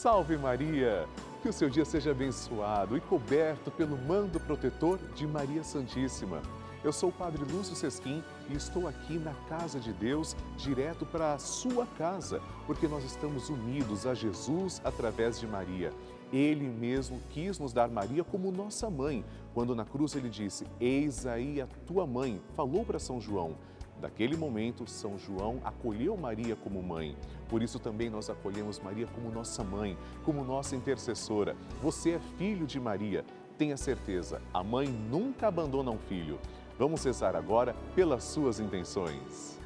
Salve Maria! Que o seu dia seja abençoado e coberto pelo mando protetor de Maria Santíssima. Eu sou o Padre Lúcio Sesquim e estou aqui na casa de Deus, direto para a sua casa, porque nós estamos unidos a Jesus através de Maria. Ele mesmo quis nos dar Maria como nossa mãe, quando na cruz ele disse: Eis aí a tua mãe, falou para São João. Daquele momento, São João acolheu Maria como mãe. Por isso também nós acolhemos Maria como nossa mãe, como nossa intercessora. Você é filho de Maria. Tenha certeza, a mãe nunca abandona um filho. Vamos rezar agora pelas suas intenções.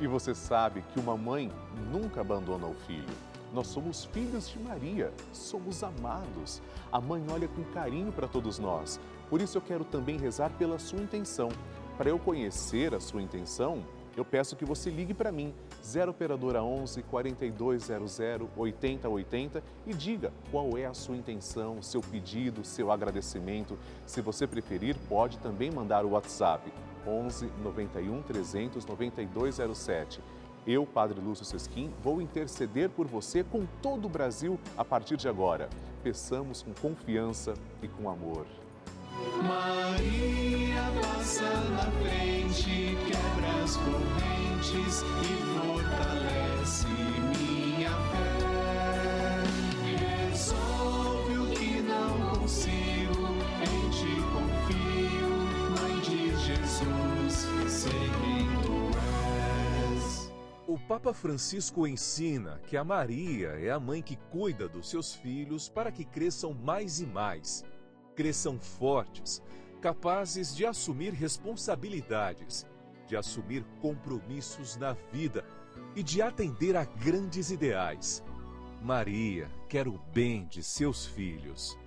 E você sabe que uma mãe nunca abandona o filho. Nós somos filhos de Maria, somos amados. A mãe olha com carinho para todos nós. Por isso eu quero também rezar pela sua intenção. Para eu conhecer a sua intenção, eu peço que você ligue para mim, 0 operadora 11 4200 8080 e diga qual é a sua intenção, seu pedido, seu agradecimento. Se você preferir, pode também mandar o WhatsApp 11 91 300 9207. Eu, Padre Lúcio Sesquim, vou interceder por você com todo o Brasil a partir de agora. Peçamos com confiança e com amor. Maria passa na frente, quebra as correntes e fortalece minha fé. Resolve o que não consigo, em ti confio, Mãe de Jesus, sei quem tu és. O Papa Francisco ensina que a Maria é a mãe que cuida dos seus filhos para que cresçam mais e mais cresçam fortes, capazes de assumir responsabilidades, de assumir compromissos na vida e de atender a grandes ideais. Maria quer o bem de seus filhos.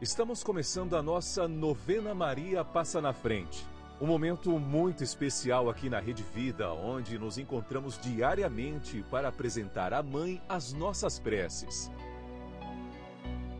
Estamos começando a nossa novena Maria Passa na Frente. Um momento muito especial aqui na Rede Vida, onde nos encontramos diariamente para apresentar à Mãe as nossas preces.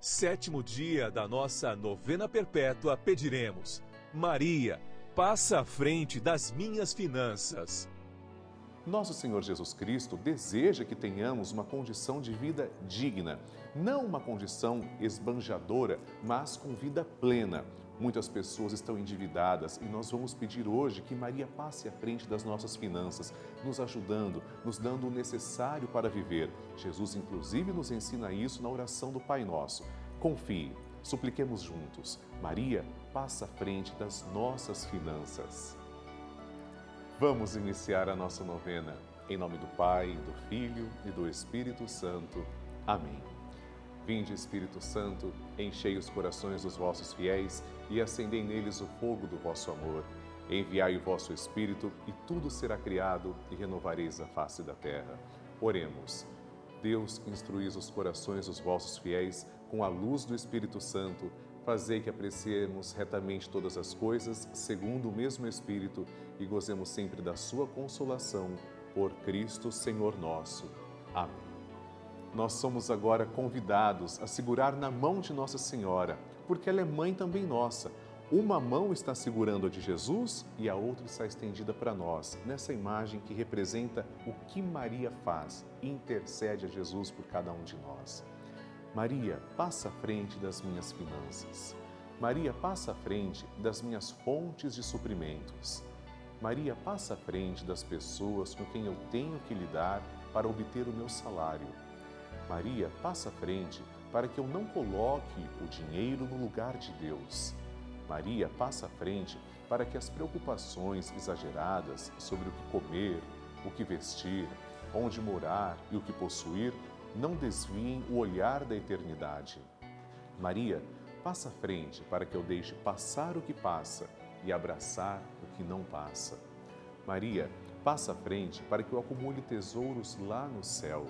Sétimo dia da nossa novena perpétua, pediremos: Maria, passa à frente das minhas finanças. Nosso Senhor Jesus Cristo deseja que tenhamos uma condição de vida digna, não uma condição esbanjadora, mas com vida plena. Muitas pessoas estão endividadas e nós vamos pedir hoje que Maria passe à frente das nossas finanças, nos ajudando, nos dando o necessário para viver. Jesus, inclusive, nos ensina isso na oração do Pai Nosso. Confie, supliquemos juntos. Maria, passa à frente das nossas finanças. Vamos iniciar a nossa novena. Em nome do Pai, do Filho e do Espírito Santo. Amém. Vinde, Espírito Santo, enchei os corações dos vossos fiéis e acendei neles o fogo do vosso amor. Enviai o vosso Espírito e tudo será criado e renovareis a face da terra. Oremos. Deus, que instruís os corações dos vossos fiéis com a luz do Espírito Santo, fazei que apreciemos retamente todas as coisas, segundo o mesmo Espírito, e gozemos sempre da sua consolação. Por Cristo, Senhor nosso. Amém nós somos agora convidados a segurar na mão de Nossa Senhora, porque ela é mãe também nossa. Uma mão está segurando a de Jesus e a outra está estendida para nós, nessa imagem que representa o que Maria faz, intercede a Jesus por cada um de nós. Maria, passa à frente das minhas finanças. Maria, passa à frente das minhas fontes de suprimentos. Maria, passa à frente das pessoas com quem eu tenho que lidar para obter o meu salário. Maria, passa à frente para que eu não coloque o dinheiro no lugar de Deus. Maria, passa à frente para que as preocupações exageradas sobre o que comer, o que vestir, onde morar e o que possuir não desviem o olhar da eternidade. Maria, passa à frente para que eu deixe passar o que passa e abraçar o que não passa. Maria, passa à frente para que eu acumule tesouros lá no céu.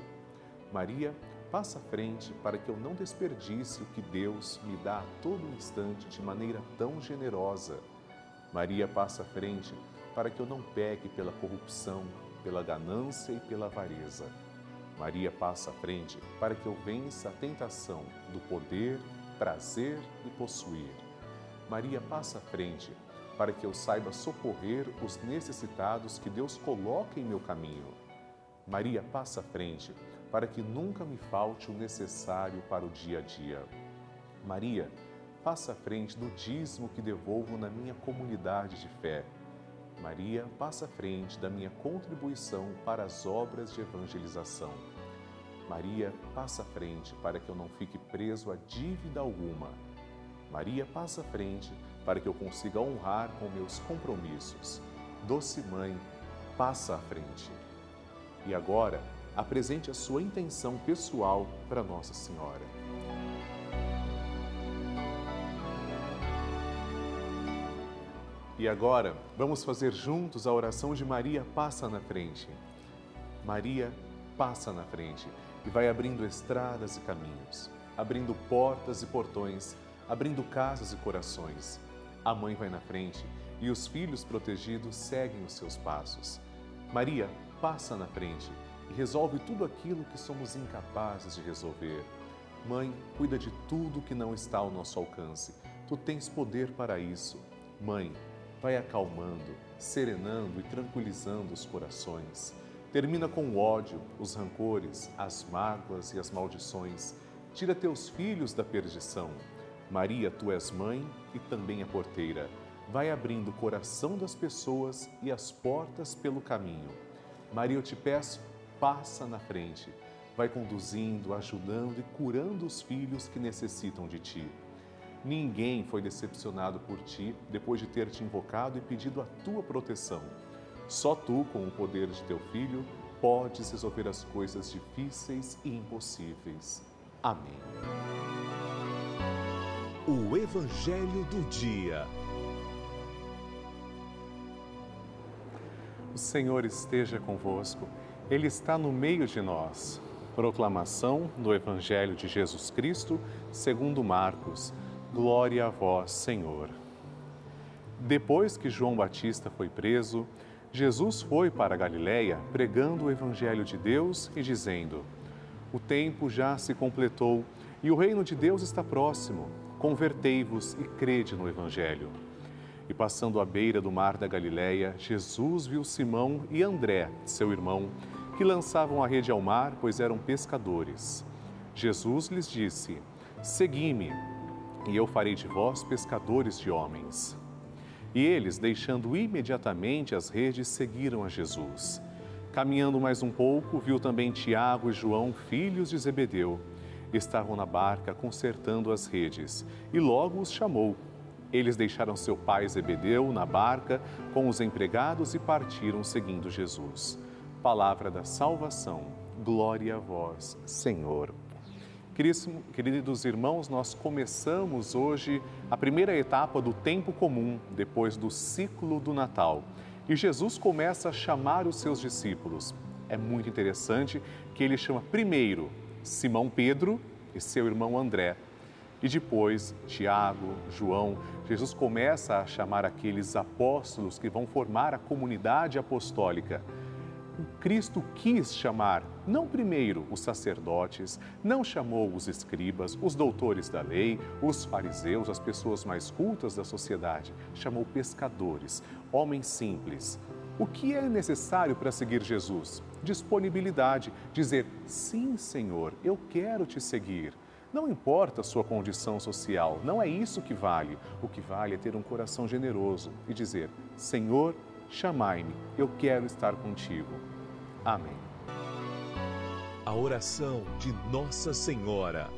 Maria, passa à frente para que eu não desperdice o que Deus me dá a todo instante de maneira tão generosa. Maria, passa à frente para que eu não peque pela corrupção, pela ganância e pela avareza. Maria, passa à frente para que eu vença a tentação do poder, prazer e possuir. Maria, passa à frente para que eu saiba socorrer os necessitados que Deus coloca em meu caminho. Maria, passa à frente para que nunca me falte o necessário para o dia a dia. Maria, passa à frente do dízimo que devolvo na minha comunidade de fé. Maria, passa à frente da minha contribuição para as obras de evangelização. Maria, passa à frente para que eu não fique preso a dívida alguma. Maria, passa à frente para que eu consiga honrar com meus compromissos. Doce Mãe, passa à frente. E agora, apresente a sua intenção pessoal para Nossa Senhora. E agora, vamos fazer juntos a oração de Maria Passa na Frente. Maria passa na frente e vai abrindo estradas e caminhos, abrindo portas e portões, abrindo casas e corações. A mãe vai na frente e os filhos protegidos seguem os seus passos. Maria passa na frente resolve tudo aquilo que somos incapazes de resolver. Mãe, cuida de tudo que não está ao nosso alcance. Tu tens poder para isso. Mãe, vai acalmando, serenando e tranquilizando os corações. Termina com o ódio, os rancores, as mágoas e as maldições. Tira teus filhos da perdição. Maria, tu és mãe e também a porteira. Vai abrindo o coração das pessoas e as portas pelo caminho. Maria, eu te peço, passa na frente. Vai conduzindo, ajudando e curando os filhos que necessitam de ti. Ninguém foi decepcionado por ti depois de ter te invocado e pedido a tua proteção. Só tu, com o poder de teu filho, podes resolver as coisas difíceis e impossíveis. Amém. O Evangelho do Dia. O Senhor esteja convosco, Ele está no meio de nós. Proclamação do Evangelho de Jesus Cristo, segundo Marcos. Glória a vós, Senhor. Depois que João Batista foi preso, Jesus foi para Galiléia pregando o Evangelho de Deus e dizendo: O tempo já se completou e o reino de Deus está próximo. Convertei-vos e crede no Evangelho. E passando à beira do mar da Galiléia, Jesus viu Simão e André, seu irmão, que lançavam a rede ao mar, pois eram pescadores. Jesus lhes disse: Segui-me, e eu farei de vós pescadores de homens. E eles, deixando imediatamente as redes, seguiram a Jesus. Caminhando mais um pouco, viu também Tiago e João, filhos de Zebedeu. Estavam na barca consertando as redes, e logo os chamou. Eles deixaram seu pai Zebedeu na barca com os empregados e partiram seguindo Jesus. Palavra da salvação. Glória a vós, Senhor. Queridos irmãos, nós começamos hoje a primeira etapa do tempo comum, depois do ciclo do Natal. E Jesus começa a chamar os seus discípulos. É muito interessante que ele chama primeiro Simão Pedro e seu irmão André. E depois Tiago, João. Jesus começa a chamar aqueles apóstolos que vão formar a comunidade apostólica. Cristo quis chamar não primeiro os sacerdotes, não chamou os escribas, os doutores da lei, os fariseus, as pessoas mais cultas da sociedade, chamou pescadores, homens simples. O que é necessário para seguir Jesus? Disponibilidade, dizer sim, Senhor, eu quero te seguir. Não importa a sua condição social, não é isso que vale. O que vale é ter um coração generoso e dizer: Senhor, chamai-me, eu quero estar contigo. Amém. A oração de Nossa Senhora.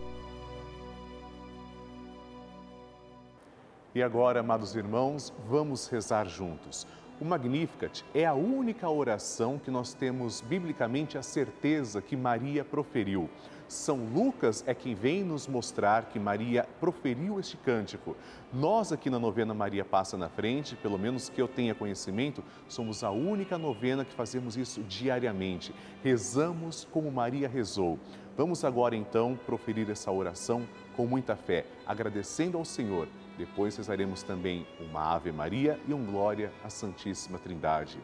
E agora, amados irmãos, vamos rezar juntos. O Magnificat é a única oração que nós temos biblicamente a certeza que Maria proferiu. São Lucas é quem vem nos mostrar que Maria proferiu este cântico. Nós aqui na novena Maria Passa na Frente, pelo menos que eu tenha conhecimento, somos a única novena que fazemos isso diariamente. Rezamos como Maria rezou. Vamos agora então proferir essa oração com muita fé, agradecendo ao Senhor. Depois rezaremos também uma Ave Maria e um Glória à Santíssima Trindade.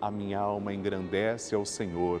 A minha alma engrandece ao Senhor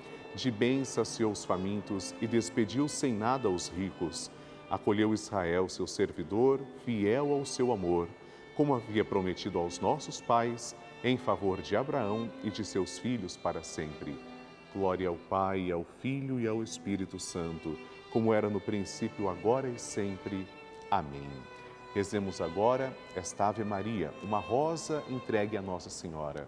de bem saciou os famintos e despediu sem nada os ricos. Acolheu Israel, seu servidor, fiel ao seu amor, como havia prometido aos nossos pais, em favor de Abraão e de seus filhos para sempre. Glória ao Pai, ao Filho e ao Espírito Santo, como era no princípio, agora e sempre. Amém. Rezemos agora esta Ave Maria, uma rosa entregue a Nossa Senhora.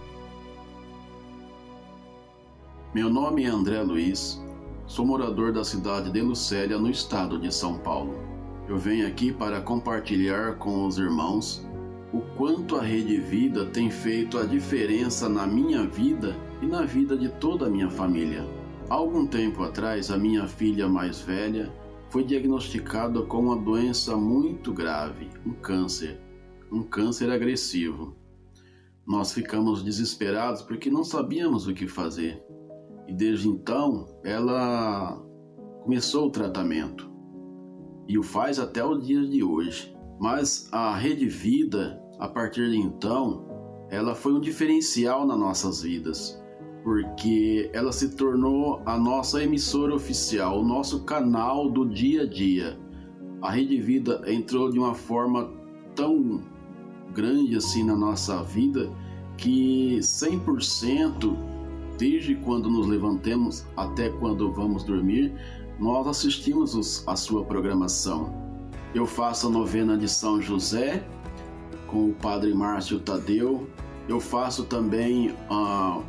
Meu nome é André Luiz, sou morador da cidade de Lucélia, no estado de São Paulo. Eu venho aqui para compartilhar com os irmãos o quanto a Rede Vida tem feito a diferença na minha vida e na vida de toda a minha família. Há algum tempo atrás, a minha filha mais velha foi diagnosticada com uma doença muito grave, um câncer, um câncer agressivo. Nós ficamos desesperados porque não sabíamos o que fazer. E desde então ela começou o tratamento e o faz até o dia de hoje. Mas a Rede Vida, a partir de então, ela foi um diferencial nas nossas vidas, porque ela se tornou a nossa emissora oficial, o nosso canal do dia a dia. A Rede Vida entrou de uma forma tão grande assim na nossa vida que 100% desde quando nos levantemos até quando vamos dormir, nós assistimos os, a sua programação. Eu faço a novena de São José com o Padre Márcio Tadeu. Eu faço também a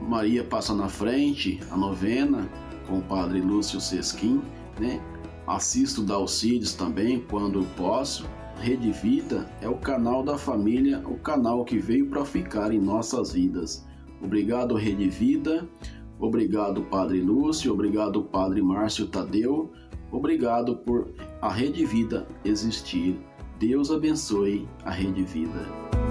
Maria Passa na Frente, a novena com o Padre Lúcio Sesquim, né? Assisto Dalcides também quando posso. Rede Vida é o canal da família, o canal que veio para ficar em nossas vidas. Obrigado, Rede Vida. Obrigado, Padre Lúcio. Obrigado, Padre Márcio Tadeu. Obrigado por a Rede Vida existir. Deus abençoe a Rede Vida.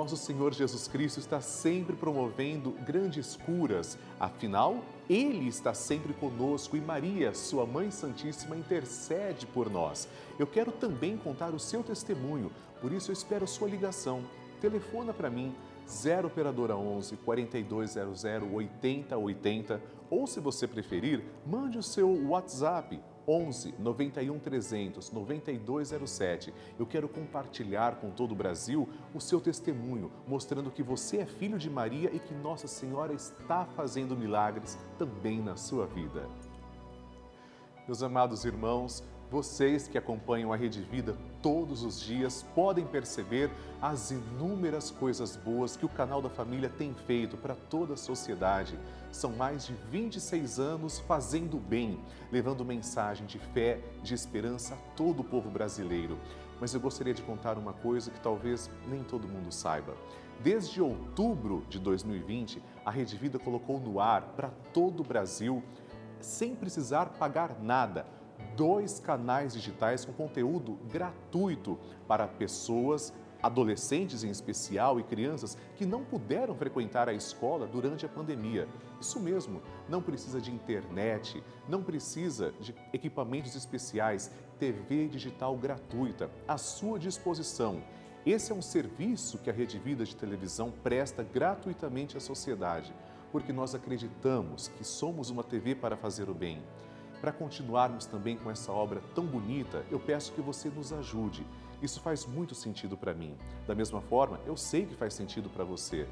Nosso Senhor Jesus Cristo está sempre promovendo grandes curas, afinal, Ele está sempre conosco e Maria, Sua Mãe Santíssima, intercede por nós. Eu quero também contar o seu testemunho, por isso eu espero sua ligação. Telefona para mim, 0 Operadora 11 4200 8080 ou, se você preferir, mande o seu WhatsApp 11 91 300 9207. Eu quero compartilhar com todo o Brasil o seu testemunho, mostrando que você é filho de Maria e que Nossa Senhora está fazendo milagres também na sua vida. Meus amados irmãos, vocês que acompanham a Rede Vida todos os dias podem perceber as inúmeras coisas boas que o canal da família tem feito para toda a sociedade. São mais de 26 anos fazendo bem, levando mensagem de fé, de esperança a todo o povo brasileiro. Mas eu gostaria de contar uma coisa que talvez nem todo mundo saiba. Desde outubro de 2020, a Rede Vida colocou no ar para todo o Brasil, sem precisar pagar nada dois canais digitais com conteúdo gratuito para pessoas adolescentes em especial e crianças que não puderam frequentar a escola durante a pandemia. Isso mesmo, não precisa de internet, não precisa de equipamentos especiais, TV digital gratuita à sua disposição. Esse é um serviço que a Rede Vida de Televisão presta gratuitamente à sociedade, porque nós acreditamos que somos uma TV para fazer o bem. Para continuarmos também com essa obra tão bonita, eu peço que você nos ajude. Isso faz muito sentido para mim. Da mesma forma, eu sei que faz sentido para você.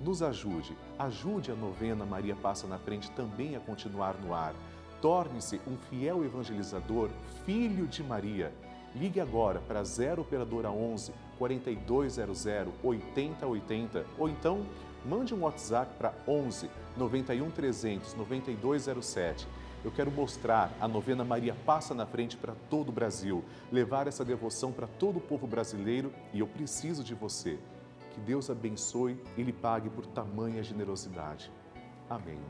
Nos ajude, ajude a novena Maria Passa na Frente também a continuar no ar. Torne-se um fiel evangelizador, filho de Maria. Ligue agora para 0 Operadora 11 4200 8080 ou então mande um WhatsApp para 11 91 300 9207 eu quero mostrar a novena Maria Passa na Frente para todo o Brasil, levar essa devoção para todo o povo brasileiro e eu preciso de você. Que Deus abençoe e lhe pague por tamanha generosidade. Amém.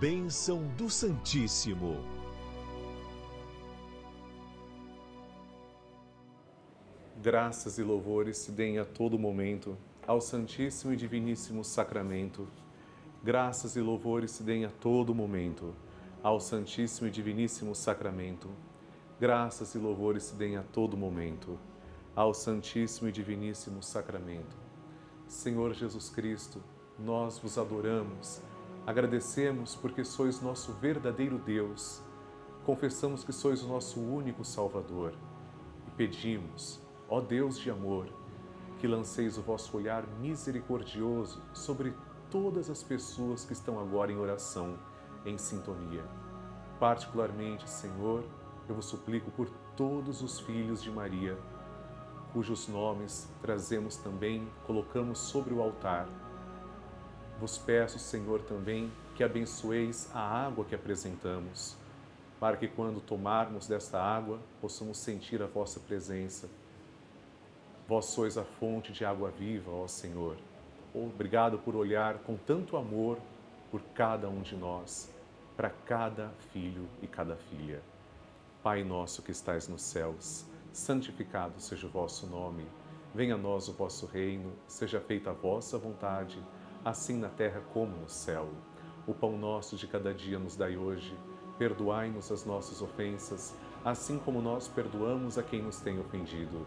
Bênção do Santíssimo. Graças e louvores se deem a todo momento ao Santíssimo e Diviníssimo Sacramento Graças e louvores se deem a todo momento ao Santíssimo e Diviníssimo Sacramento. Graças e louvores se deem a todo momento ao Santíssimo e Diviníssimo Sacramento. Senhor Jesus Cristo, nós vos adoramos, agradecemos porque sois nosso verdadeiro Deus, confessamos que sois o nosso único Salvador e pedimos, ó Deus de amor, que lanceis o vosso olhar misericordioso sobre todas as pessoas que estão agora em oração, em sintonia. Particularmente, Senhor, eu vos suplico por todos os filhos de Maria, cujos nomes trazemos também, colocamos sobre o altar. Vos peço, Senhor, também que abençoeis a água que apresentamos, para que quando tomarmos desta água possamos sentir a vossa presença. Vós sois a fonte de água viva, ó Senhor. Obrigado por olhar com tanto amor por cada um de nós, para cada filho e cada filha. Pai nosso que estais nos céus, santificado seja o vosso nome. Venha a nós o vosso reino, seja feita a vossa vontade, assim na terra como no céu. O pão nosso de cada dia nos dai hoje. Perdoai-nos as nossas ofensas, assim como nós perdoamos a quem nos tem ofendido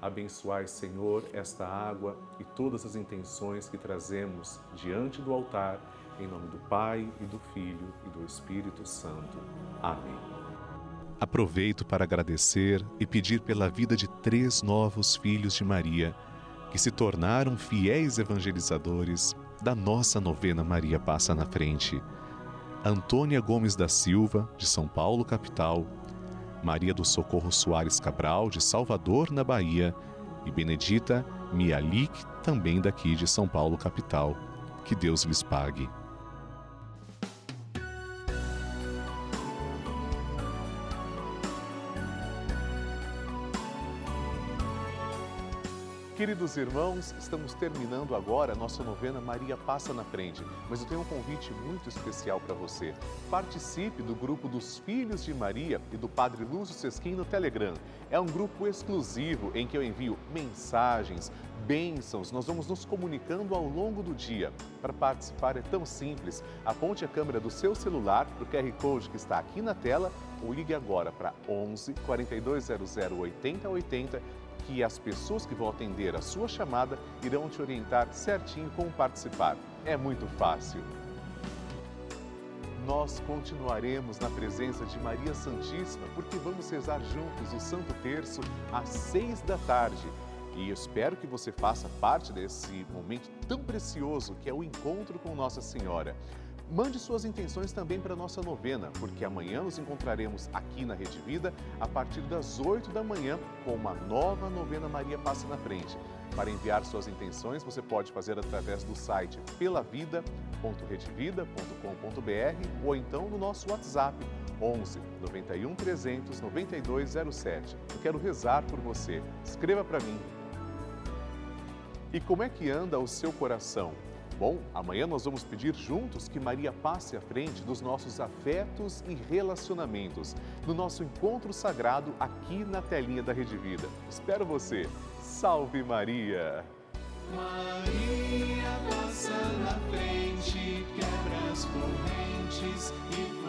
Abençoai, Senhor, esta água e todas as intenções que trazemos diante do altar, em nome do Pai e do Filho e do Espírito Santo. Amém. Aproveito para agradecer e pedir pela vida de três novos filhos de Maria, que se tornaram fiéis evangelizadores da nossa novena Maria Passa na Frente. Antônia Gomes da Silva, de São Paulo, capital, Maria do Socorro Soares Cabral, de Salvador, na Bahia, e Benedita Mialik, também daqui de São Paulo, capital. Que Deus lhes pague. Queridos irmãos, estamos terminando agora a nossa novena Maria Passa na Frente, mas eu tenho um convite muito especial para você. Participe do grupo dos Filhos de Maria e do Padre Lúcio Sesquim no Telegram. É um grupo exclusivo em que eu envio mensagens, bênçãos, nós vamos nos comunicando ao longo do dia. Para participar é tão simples, aponte a câmera do seu celular para o QR Code que está aqui na tela ou ligue agora para 11 4200 8080 que as pessoas que vão atender a sua chamada irão te orientar certinho como participar. É muito fácil. Nós continuaremos na presença de Maria Santíssima porque vamos rezar juntos o Santo Terço às seis da tarde. E espero que você faça parte desse momento tão precioso que é o encontro com Nossa Senhora. Mande suas intenções também para a nossa novena, porque amanhã nos encontraremos aqui na Rede Vida a partir das 8 da manhã com uma nova novena Maria Passa na Frente. Para enviar suas intenções, você pode fazer através do site pelavida.redevida.com.br ou então no nosso WhatsApp 11 91 300 9207. Eu quero rezar por você. Escreva para mim. E como é que anda o seu coração? Bom, amanhã nós vamos pedir juntos que Maria passe à frente dos nossos afetos e relacionamentos, no nosso encontro sagrado aqui na telinha da Rede Vida. Espero você. Salve Maria! Maria passa na frente, quebra as correntes e